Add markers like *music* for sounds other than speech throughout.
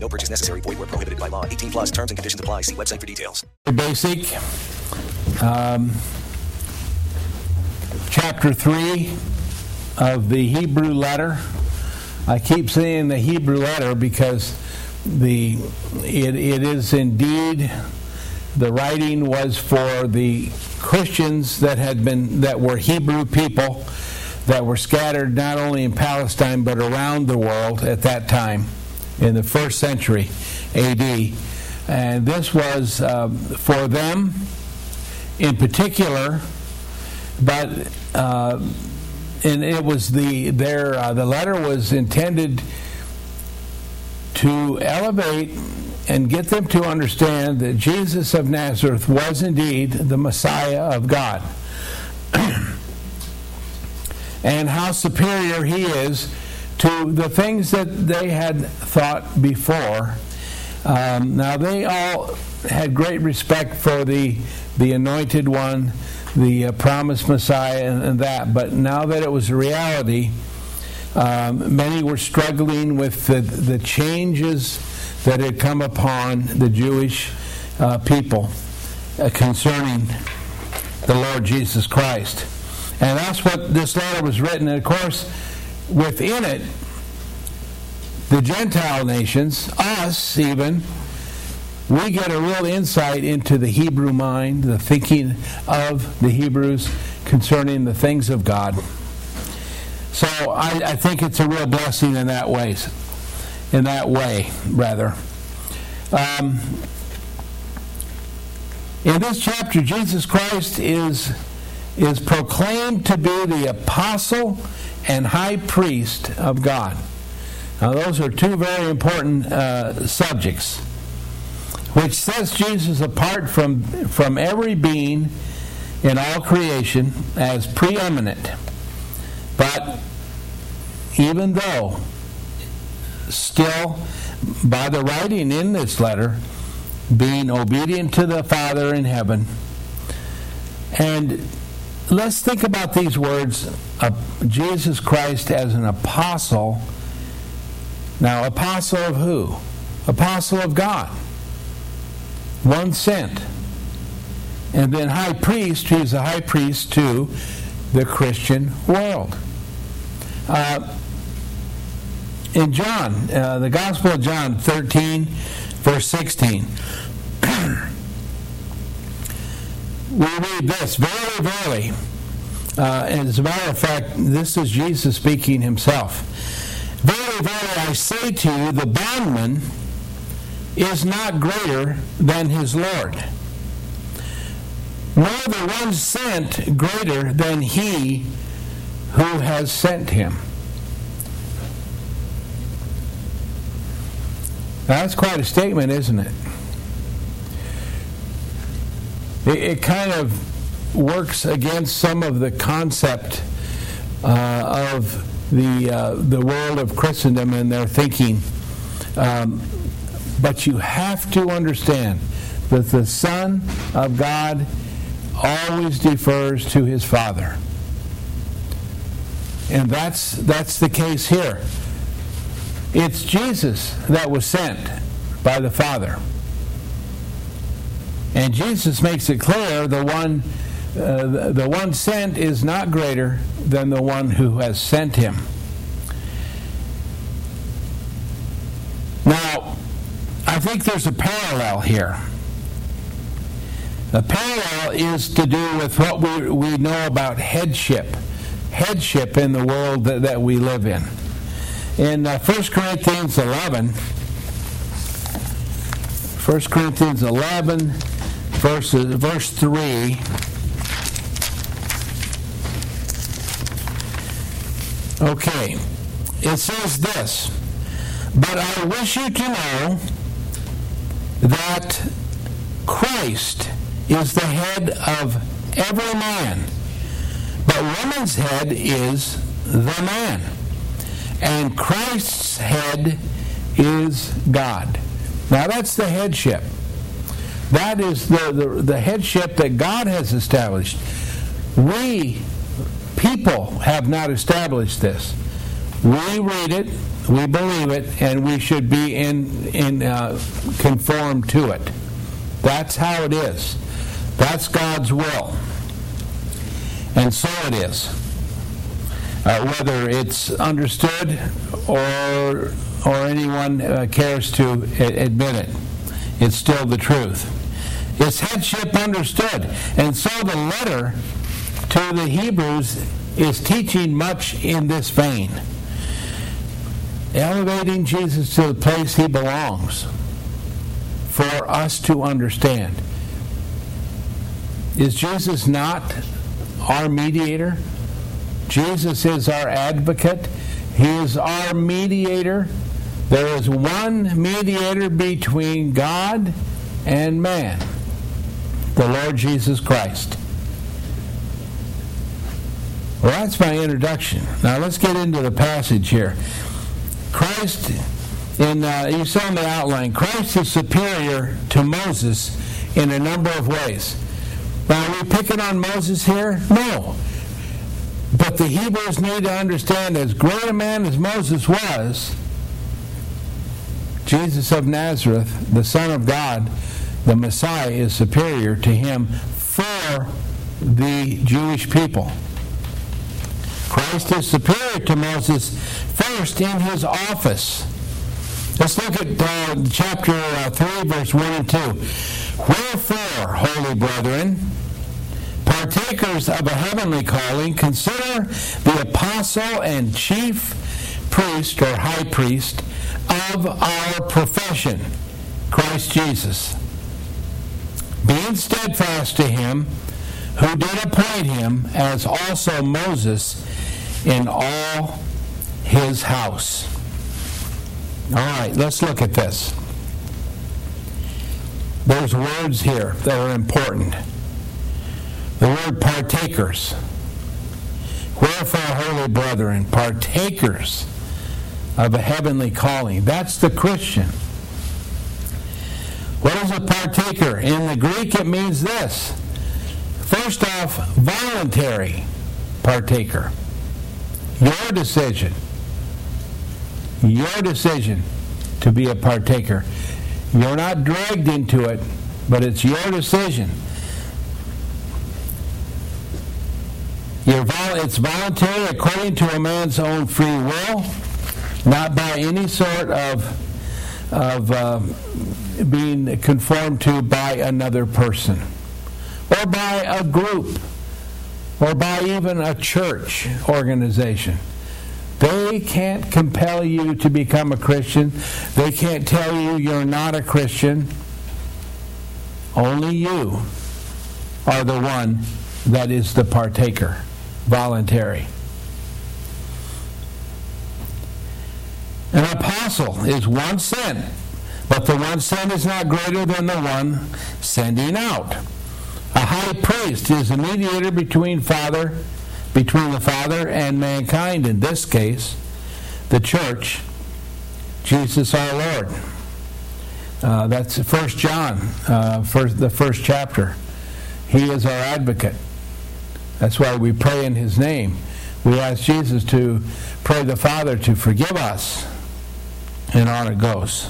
No purchase necessary. Void where prohibited by law. 18 plus terms and conditions apply. See website for details. Basic. Um, chapter 3 of the Hebrew letter. I keep saying the Hebrew letter because the it, it is indeed the writing was for the Christians that had been that were Hebrew people that were scattered not only in Palestine but around the world at that time in the first century AD. And this was uh, for them in particular, but uh, and it was the their uh, the letter was intended to elevate and get them to understand that Jesus of Nazareth was indeed the Messiah of God. *clears throat* and how superior he is to the things that they had thought before. Um, now, they all had great respect for the, the anointed one, the uh, promised Messiah, and, and, that, but now that it was a reality, um, many were struggling with the, the changes that had come upon the Jewish uh, people uh, concerning the Lord Jesus Christ. And that's what this letter was written. And of course, within it, the Gentile nations, us even, we get a real insight into the Hebrew mind, the thinking of the Hebrews concerning the things of God. So I, I think it's a real blessing in that way. In that way, rather. Um, in this chapter, Jesus Christ is is proclaimed to be the apostle and high priest of God. Now, those are two very important uh, subjects, which sets Jesus apart from, from every being in all creation as preeminent. But even though, still, by the writing in this letter, being obedient to the Father in heaven, and let's think about these words Jesus Christ as an apostle now, apostle of who? Apostle of God. One sent. And then high priest, he's a high priest to the Christian world. Uh, in John, uh, the Gospel of John 13, verse 16, we read this Verily, verily, uh, as a matter of fact, this is Jesus speaking himself. Verily, verily, I say to you, the bondman is not greater than his Lord, nor the one sent greater than he who has sent him. That's quite a statement, isn't it? It, it kind of works against some of the concept uh, of the uh, the world of Christendom and their thinking. Um, but you have to understand that the Son of God always defers to his Father. And that's that's the case here. It's Jesus that was sent by the Father. And Jesus makes it clear the one uh, the one sent is not greater than the one who has sent him. Now, I think there's a parallel here. The parallel is to do with what we, we know about headship, headship in the world that, that we live in. In uh, 1 Corinthians 11, 1 Corinthians 11, verse, verse 3, Okay, it says this, but I wish you to know that Christ is the head of every man, but woman's head is the man, and Christ's head is God. Now that's the headship. That is the, the, the headship that God has established. We, people, have not established this. We read it, we believe it, and we should be in, in uh, conformed to it. That's how it is. That's God's will. And so it is. Uh, whether it's understood or or anyone uh, cares to admit it, it's still the truth. It's headship understood, and so the letter to the Hebrews is teaching much in this vein, elevating Jesus to the place he belongs for us to understand. Is Jesus not our mediator? Jesus is our advocate. He is our mediator. There is one mediator between God and man, the Lord Jesus Christ. Well, that's my introduction. Now let's get into the passage here. Christ in uh, you saw in the outline, Christ is superior to Moses in a number of ways. Now, are we picking on Moses here? No. But the Hebrews need to understand as great a man as Moses was, Jesus of Nazareth, the Son of God, the Messiah, is superior to him for the Jewish people. Christ is superior to Moses first in his office. Let's look at uh, chapter uh, 3, verse 1 and 2. Wherefore, holy brethren, partakers of a heavenly calling, consider the apostle and chief priest or high priest of our profession, Christ Jesus, being steadfast to him who did appoint him, as also Moses in all his house. All right, let's look at this. There's words here that are important. The word partakers. Wherefore, holy brethren, partakers of a heavenly calling. That's the Christian. What is a partaker? In the Greek, it means this. First off, voluntary partaker. Your decision your decision to be a partaker. You're not dragged into it, but it's your decision. It's voluntary according to a man's own free will, not by any sort of, of uh, being conformed to by another person, or by a group, or by even a church organization. They can't compel you to become a Christian. They can't tell you you're not a Christian. Only you are the one that is the partaker, voluntary. An apostle is one sent, but the one sent is not greater than the one sending out. A high priest is a mediator between Father between the Father and mankind, in this case, the church, Jesus our Lord. Uh, that's First John, uh, first, the first chapter. He is our advocate. That's why we pray in His name. We ask Jesus to pray the Father to forgive us, and on it goes.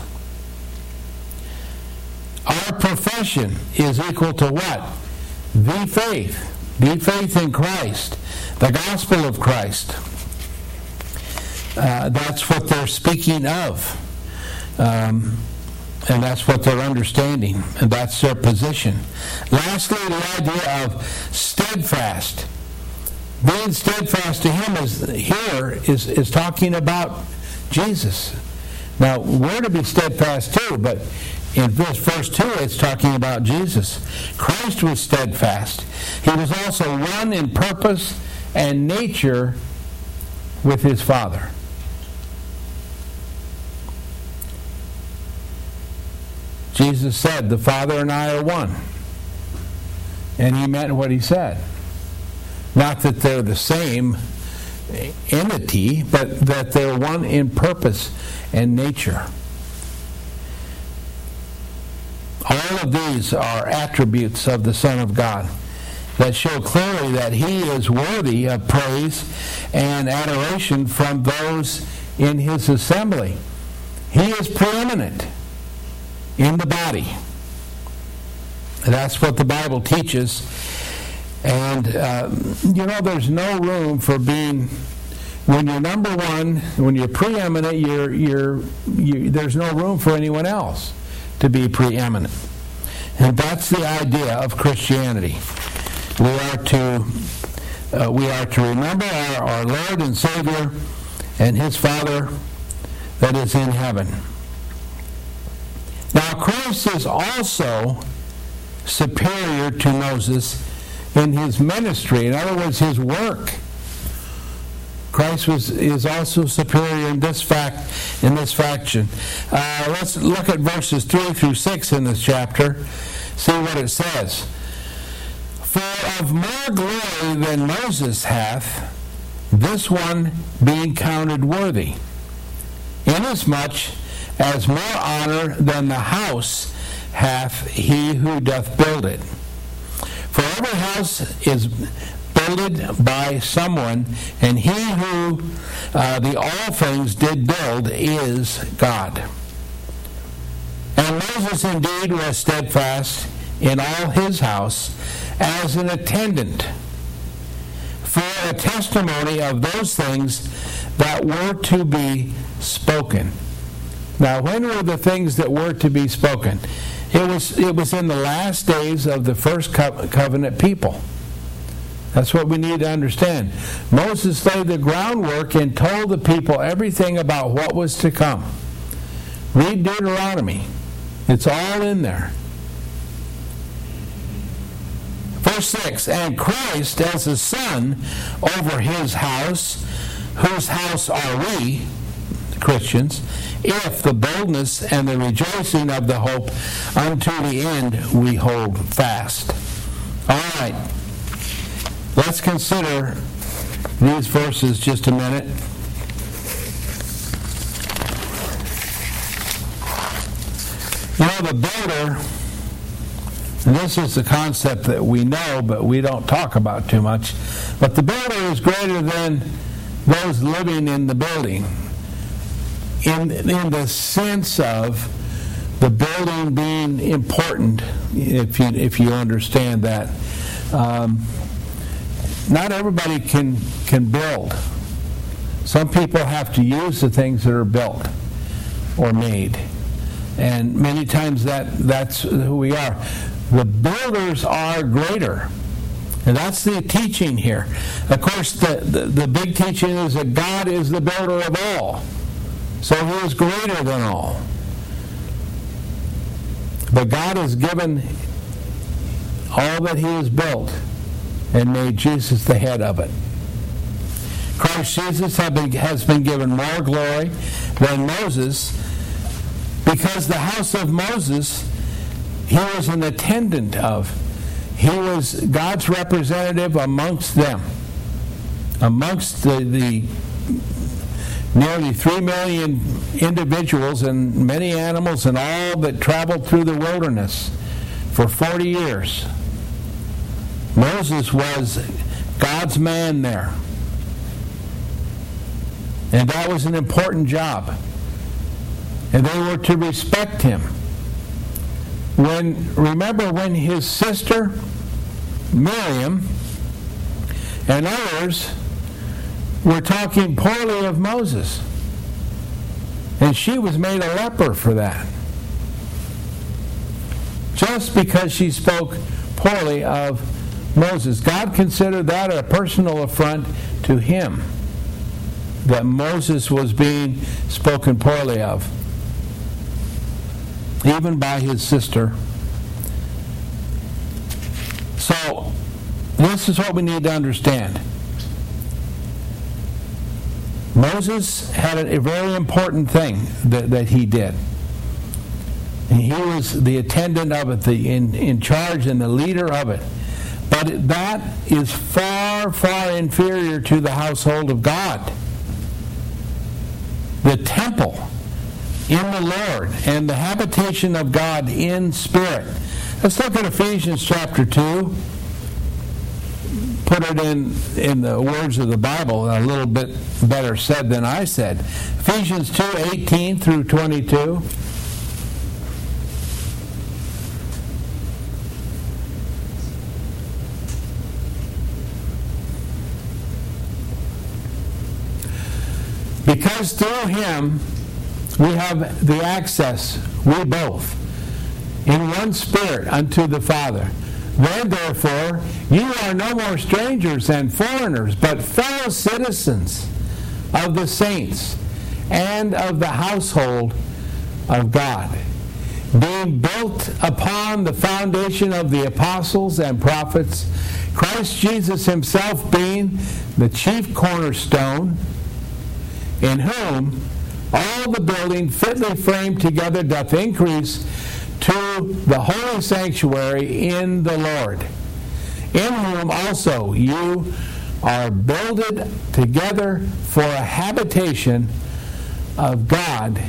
Our profession is equal to what? The faith. The faith in Christ the gospel of Christ. Uh, that's what they're speaking of. Um, and that's what they're understanding, and that's their position. Lastly, the idea of steadfast. Being steadfast to him is here is, is talking about Jesus. Now, we're to be steadfast too, but in this verse 2, it's talking about Jesus. Christ was steadfast. He was also one in purpose and nature with his Father. Jesus said, The Father and I are one. And he meant what he said. Not that they're the same entity, but that they're one in purpose and nature. All of these are attributes of the Son of God that show clearly that he is worthy of praise and adoration from those in his assembly. He is preeminent in the body. That's what the Bible teaches. And, uh, you know, there's no room for being, when you're number one, when you're preeminent, you're, you're, you, there's no room for anyone else to be preeminent. And that's the idea of Christianity. We are to, uh, we are to remember our, our Lord and Savior and His Father that is in heaven. Now, Christ is also superior to Moses in his ministry. In other words, his work. Christ was is also superior in this fact in this faction. Uh, let's look at verses three through six in this chapter. See what it says. For of more glory than Moses hath, this one being counted worthy, inasmuch as more honor than the house hath he who doth build it. For every house is builded by someone, and he who uh, the all things did build is God. And Moses indeed was steadfast in all his house as an attendant for a testimony of those things that were to be spoken. Now, when were the things that were to be spoken? It was, it was in the last days of the first covenant people. That's what we need to understand. Moses laid the groundwork and told the people everything about what was to come. Read Deuteronomy, it's all in there. Verse 6 And Christ as a son over his house, whose house are we, Christians, if the boldness and the rejoicing of the hope unto the end we hold fast. All right. Let's consider these verses just a minute. You know, the builder, this is the concept that we know, but we don't talk about too much. But the builder is greater than those living in the building in, in the sense of the building being important, if you, if you understand that. Um, not everybody can, can build. Some people have to use the things that are built or made. And many times that, that's who we are. The builders are greater. And that's the teaching here. Of course, the, the, the big teaching is that God is the builder of all. So he is greater than all. But God has given all that he has built and made Jesus the head of it. Christ Jesus has been given more glory than Moses because the house of Moses he was an attendant of. He was God's representative amongst them, amongst the, the nearly 3 million individuals and many animals and all that traveled through the wilderness for 40 years. Moses was God's man there. And that was an important job. And they were to respect him. When remember when his sister Miriam and others were talking poorly of Moses. And she was made a leper for that. Just because she spoke poorly of Moses. God considered that a personal affront to him that Moses was being spoken poorly of, even by his sister. So, this is what we need to understand. Moses had a very important thing that, that he did. And He was the attendant of it, the in, in charge and the leader of it. But that is far, far inferior to the household of God. The temple in the Lord and the habitation of God in spirit. Let's look at Ephesians chapter 2. Put it in, in the words of the Bible, a little bit better said than I said. Ephesians 2 18 through 22. Because through him we have the access, we both, in one spirit unto the Father. Then, therefore, you are no more strangers and foreigners, but fellow citizens of the saints and of the household of God, being built upon the foundation of the apostles and prophets, Christ Jesus himself being the chief cornerstone in whom all the building fitly framed together doth increase to the holy sanctuary in the Lord, in whom also you are builded together for a habitation of God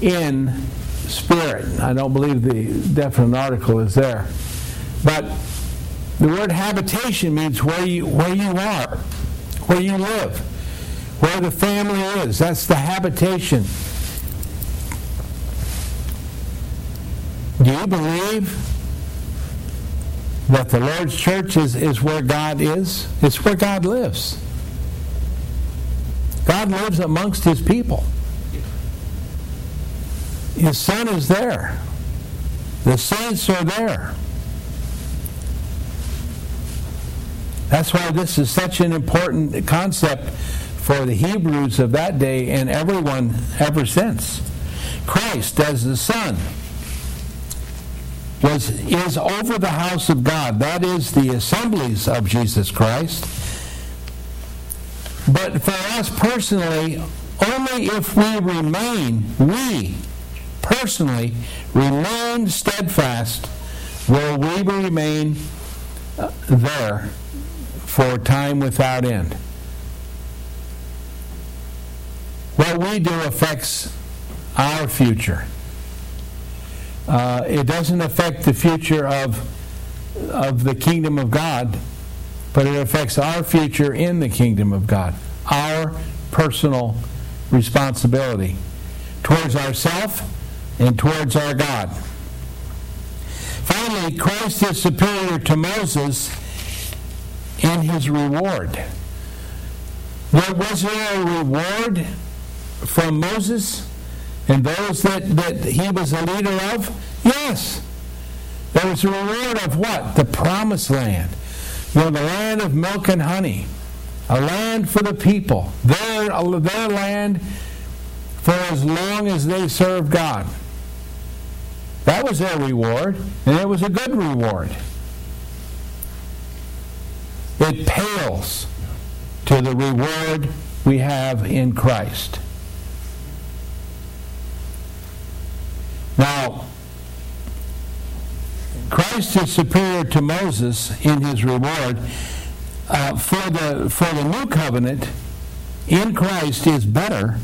in spirit. I don't believe the definite article is there. But the word habitation means where you, where you are, where you live where the family is. That's the habitation. Do you believe that the Lord's church is, is where God is? It's where God lives. God lives amongst his people. His son is there. The saints are there. That's why this is such an important concept for the Hebrews of that day and everyone ever since. Christ as the Son was is over the house of God. That is the assemblies of Jesus Christ. But for us personally, only if we remain, we personally remain steadfast, will we remain uh, there for time without end. What we do affects our future. Uh, it doesn't affect the future of, of the kingdom of God, but it affects our future in the kingdom of God, our personal responsibility towards ourself and towards our God. Finally, Christ is superior to Moses in his reward. What was there a reward from Moses and those that, that he was a leader of? Yes. There was a reward of what? The promised land. Know, the land of milk and honey. A land for the people. Their, their land for as long as they served God. That was their reward, and it was a good reward. It pales to the reward we have in Christ. Now, Christ is superior to Moses in his reward. Uh, for the for the new covenant in Christ is better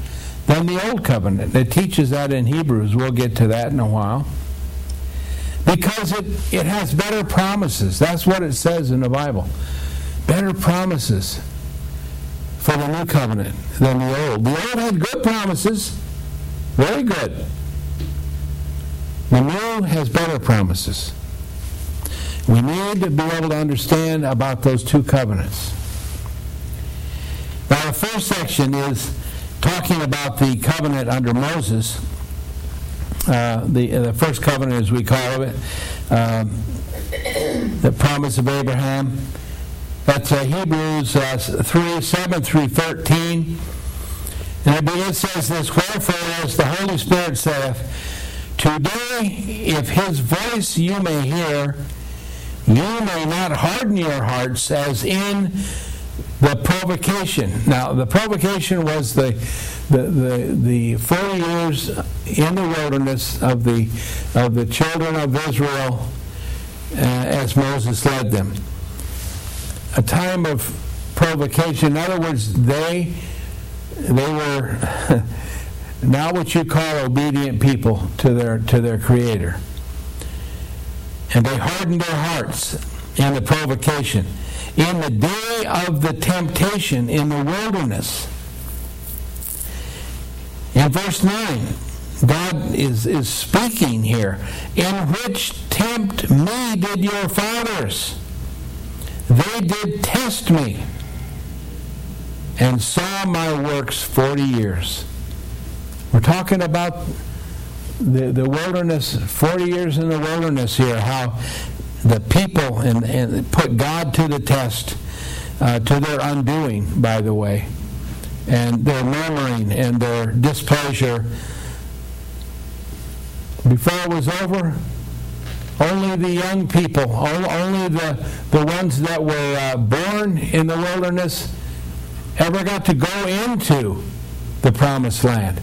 than the old covenant. It teaches that in Hebrews. We'll get to that in a while. Because it, it has better promises. That's what it says in the Bible. Better promises for the new covenant than the old. The old had good promises, very good. The new has better promises. We need to be able to understand about those two covenants. Now, the first section is talking about the covenant under Moses. Uh, the, uh, the first covenant, as we call it, um, the promise of Abraham. That's uh, Hebrews uh, 3 7 through 13. And it says this Wherefore, as the Holy Spirit saith, Today, if his voice you may hear, you may not harden your hearts as in the provocation. Now, the provocation was the, the, the, the 40 years in the wilderness of the, of the children of Israel uh, as Moses led them. A time of provocation. In other words, they, they were *laughs* not what you call obedient people to their, to their Creator. And they hardened their hearts in the provocation. In the day of the temptation in the wilderness. In verse 9, God is, is speaking here. In which tempt me did your fathers. They did test me and saw my works 40 years. We're talking about the, the wilderness, 40 years in the wilderness here, how the people and, and put God to the test, uh, to their undoing, by the way, and their murmuring and their displeasure. Before it was over, only the young people, only the, the ones that were uh, born in the wilderness ever got to go into the promised land.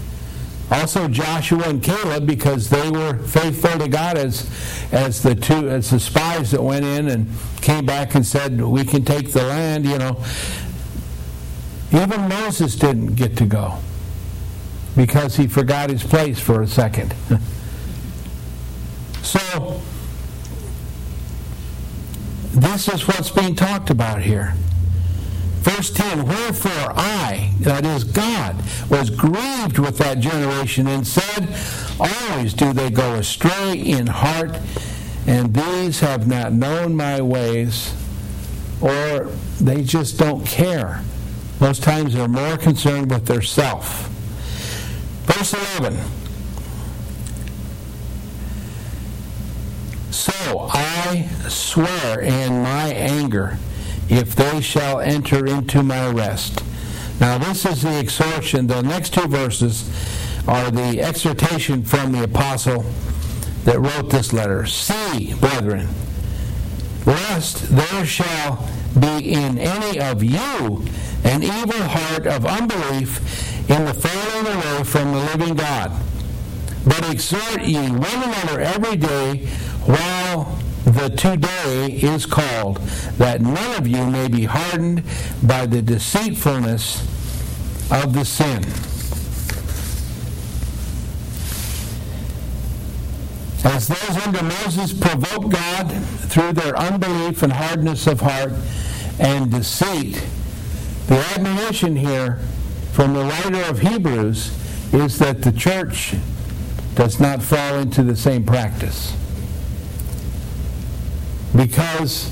Also Joshua and Caleb because they were faithful to God as as the two as the spies that went in and came back and said we can take the land, you know. Even Moses didn't get to go because he forgot his place for a second. *laughs* so this is what's being talked about here. Verse 10 Wherefore I, that is God, was grieved with that generation and said, Always do they go astray in heart, and these have not known my ways, or they just don't care. Most times they're more concerned with their self. Verse 11 So I swear in my anger if they shall enter into my rest. Now, this is the exhortation. The next two verses are the exhortation from the apostle that wrote this letter. See, brethren, lest there shall be in any of you an evil heart of unbelief in the falling away from the living God. But exhort ye one another every day while the today is called, that none of you may be hardened by the deceitfulness of the sin. As those under Moses provoked God through their unbelief and hardness of heart and deceit, the admonition here from the writer of Hebrews is that the church does not fall into the same practice because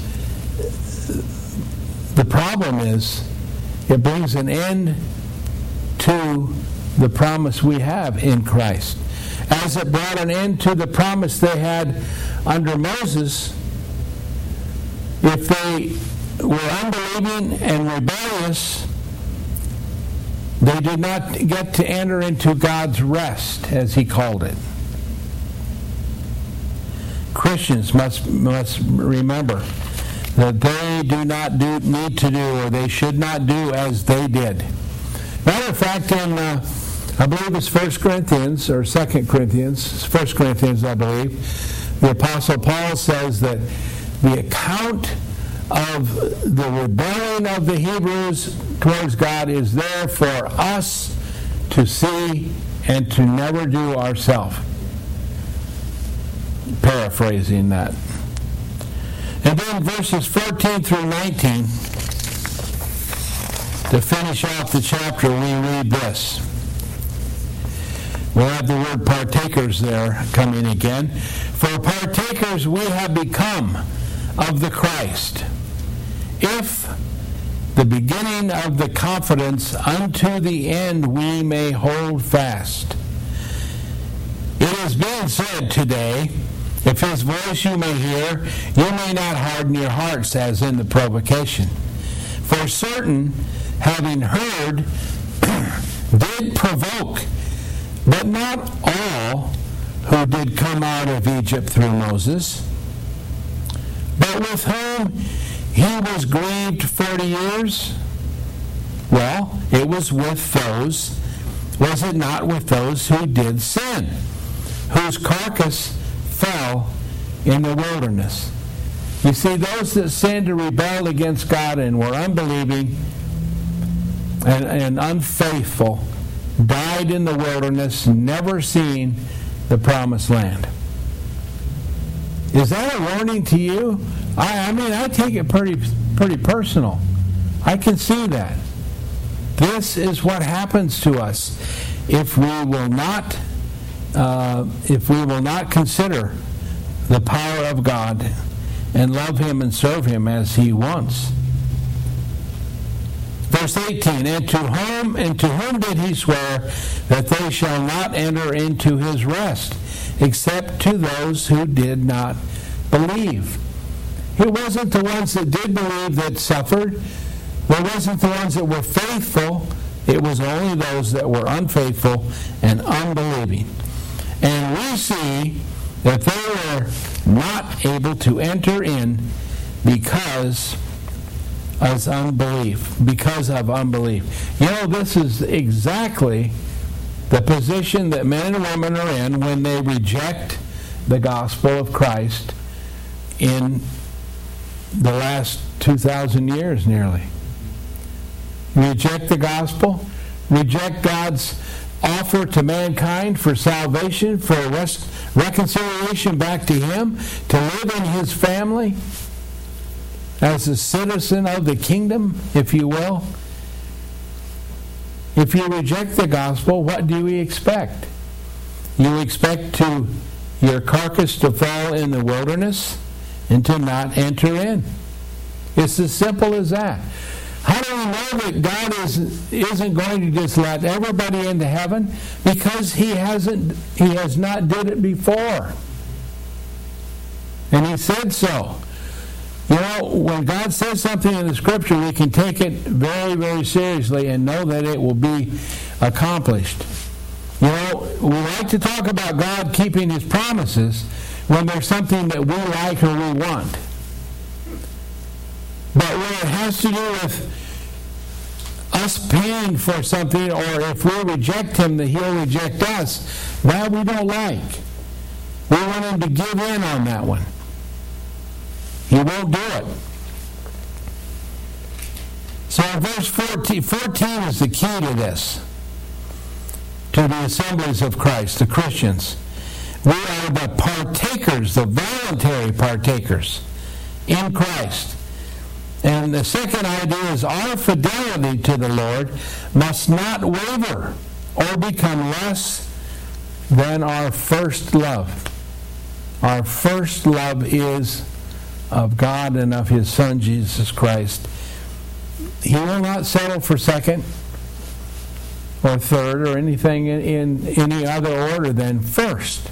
the problem is it brings an end to the promise we have in Christ. As it brought an end to the promise they had under Moses, if they were unbelieving and rebellious, they did not get to enter into God's rest, as he called it. Christians must must remember that they do not do, need to do or they should not do as they did. Matter of fact, in uh, I believe it's 1 Corinthians or 2 Corinthians, 1 Corinthians, I believe, the Apostle Paul says that the account of the rebellion of the Hebrews towards God is there for us to see and to never do ourselves paraphrasing that. And then verses 14 through 19, to finish off the chapter, we read this. We'll have the word partakers there coming again. For partakers we have become of the Christ, if the beginning of the confidence unto the end we may hold fast. It is being said today, if his voice you may hear, you may not harden your hearts as in the provocation. For certain, having heard, *clears throat* did provoke, but not all who did come out of Egypt through Moses, but with whom he was grieved forty years. Well, it was with those, was it not with those who did sin, whose carcass fell in the wilderness? You see, those that sinned and rebelled against God and were unbelieving and, and unfaithful died in the wilderness, never seeing the promised land. Is that a warning to you? I, I mean, I take it pretty, pretty personal. I can see that. This is what happens to us if we will not, uh, if we will not consider the power of God and love Him and serve Him as He wants. Verse 18, and to whom and to whom did he swear that they shall not enter into his rest, except to those who did not believe? It wasn't the ones that did believe that suffered. It wasn't the ones that were faithful. It was only those that were unfaithful and unbelieving. And we see that they were not able to enter in because of unbelief, because of unbelief. You know, this is exactly the position that men and women are in when they reject the gospel of Christ in the last 2,000 years nearly. Reject the gospel, reject God's offer to mankind for salvation, for rest, reconciliation back to Him, to live in His family as a citizen of the kingdom, if you will. If you reject the gospel, what do we expect? You expect to your carcass to fall in the wilderness and to not enter in. It's as simple as that. How do we know that God is, isn't going to just let everybody into heaven? Because He hasn't He has not did it before. And He said so. You know, when God says something in the scripture, we can take it very, very seriously and know that it will be accomplished. You know, we like to talk about God keeping his promises when there's something that we like or we want. But when it has to do with us paying for something, or if we reject him, that he'll reject us, that we don't like. We want him to give in on that one. He won't do it. So verse 14, 14 is the key to this, to the assemblies of Christ, the Christians. We are the partakers, the voluntary partakers in Christ. And the second idea is our fidelity to the Lord must not waver or become less than our first love. Our first love is of God and of his Son, Jesus Christ. He will not settle for second or third or anything in, in any other order than first.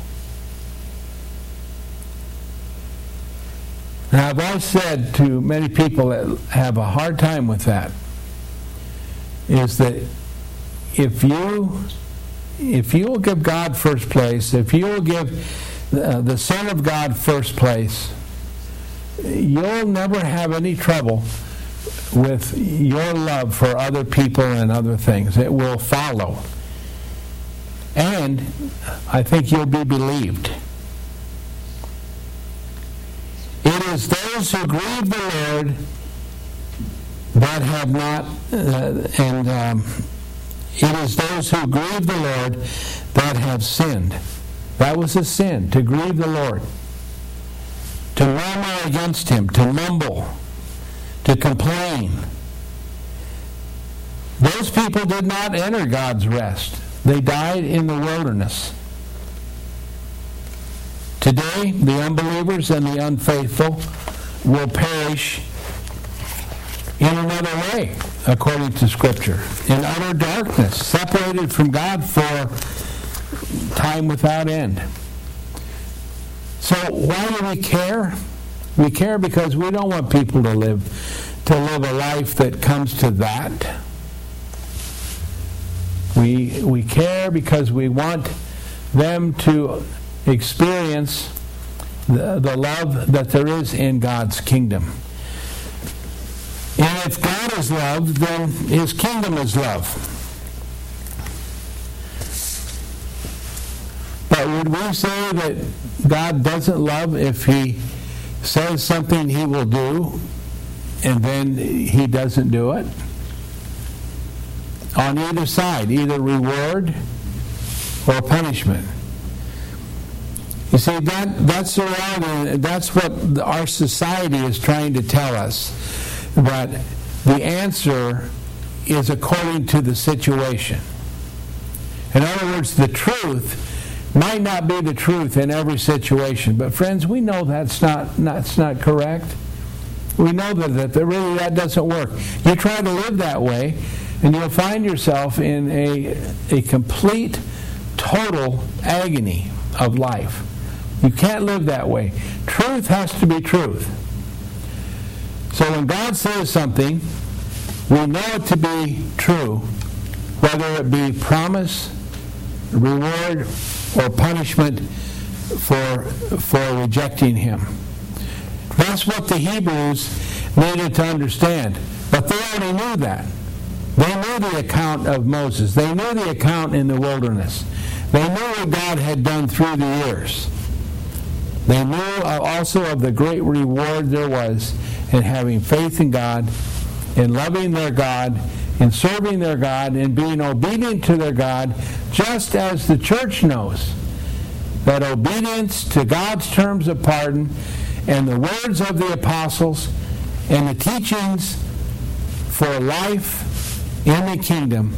Now, I've always said to many people that have a hard time with that is that if you if you will give God first place, if you will give uh, the Son of God first place, you'll never have any trouble with your love for other people and other things. It will follow. And I think you'll be believed. It is those who grieve the Lord that have not, uh, and um, it is those who grieve the Lord that have sinned. That was a sin, to grieve the Lord to murmur against him, to mumble, to complain. Those people did not enter God's rest. They died in the wilderness. Today, the unbelievers and the unfaithful will perish in another way, according to Scripture, in utter darkness, separated from God for time without end. So why do we care? We care because we don't want people to live to live a life that comes to that. We we care because we want them to experience the, the love that there is in God's kingdom. And if God is love, then his kingdom is love. But would we say that God doesn't love if he says something he will do and then he doesn't do it? On either side, either reward or punishment. You see, that, that's reality. That's what our society is trying to tell us. That the answer is according to the situation. In other words, the truth might not be the truth in every situation. But friends, we know that's not that's not correct. We know that, that really that doesn't work. You try to live that way, and you'll find yourself in a a complete, total agony of life. You can't live that way. Truth has to be truth. So when God says something, we know it to be true, whether it be promise, reward, or punishment for, for rejecting him. That's what the Hebrews needed to understand. But they already knew that. They knew the account of Moses. They knew the account in the wilderness. They knew what God had done through the years. They knew also of the great reward there was in having faith in God, in loving their God, in serving their God, in being obedient to their God, just as the church knows that obedience to God's terms of pardon and the words of the apostles and the teachings for life in the kingdom,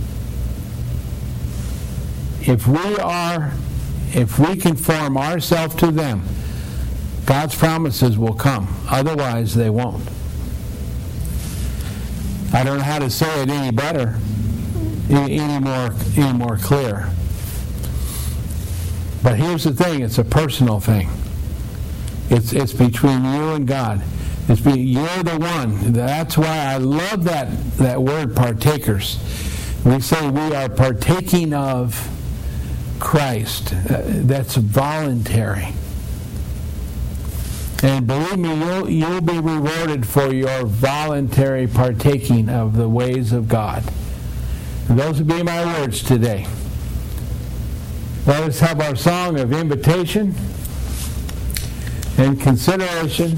if we are, if we conform ourselves to them, God's promises will come. Otherwise, they won't. I don't know how to say it any better, any more, any more clear. But here's the thing: it's a personal thing. It's it's between you and God. It's be, you're the one. That's why I love that that word partakers. We say we are partaking of Christ. Uh, that's voluntary. And believe me, you'll, you'll be rewarded for your voluntary partaking of the ways of God. And those would be my words today. Let us have our song of invitation and consideration.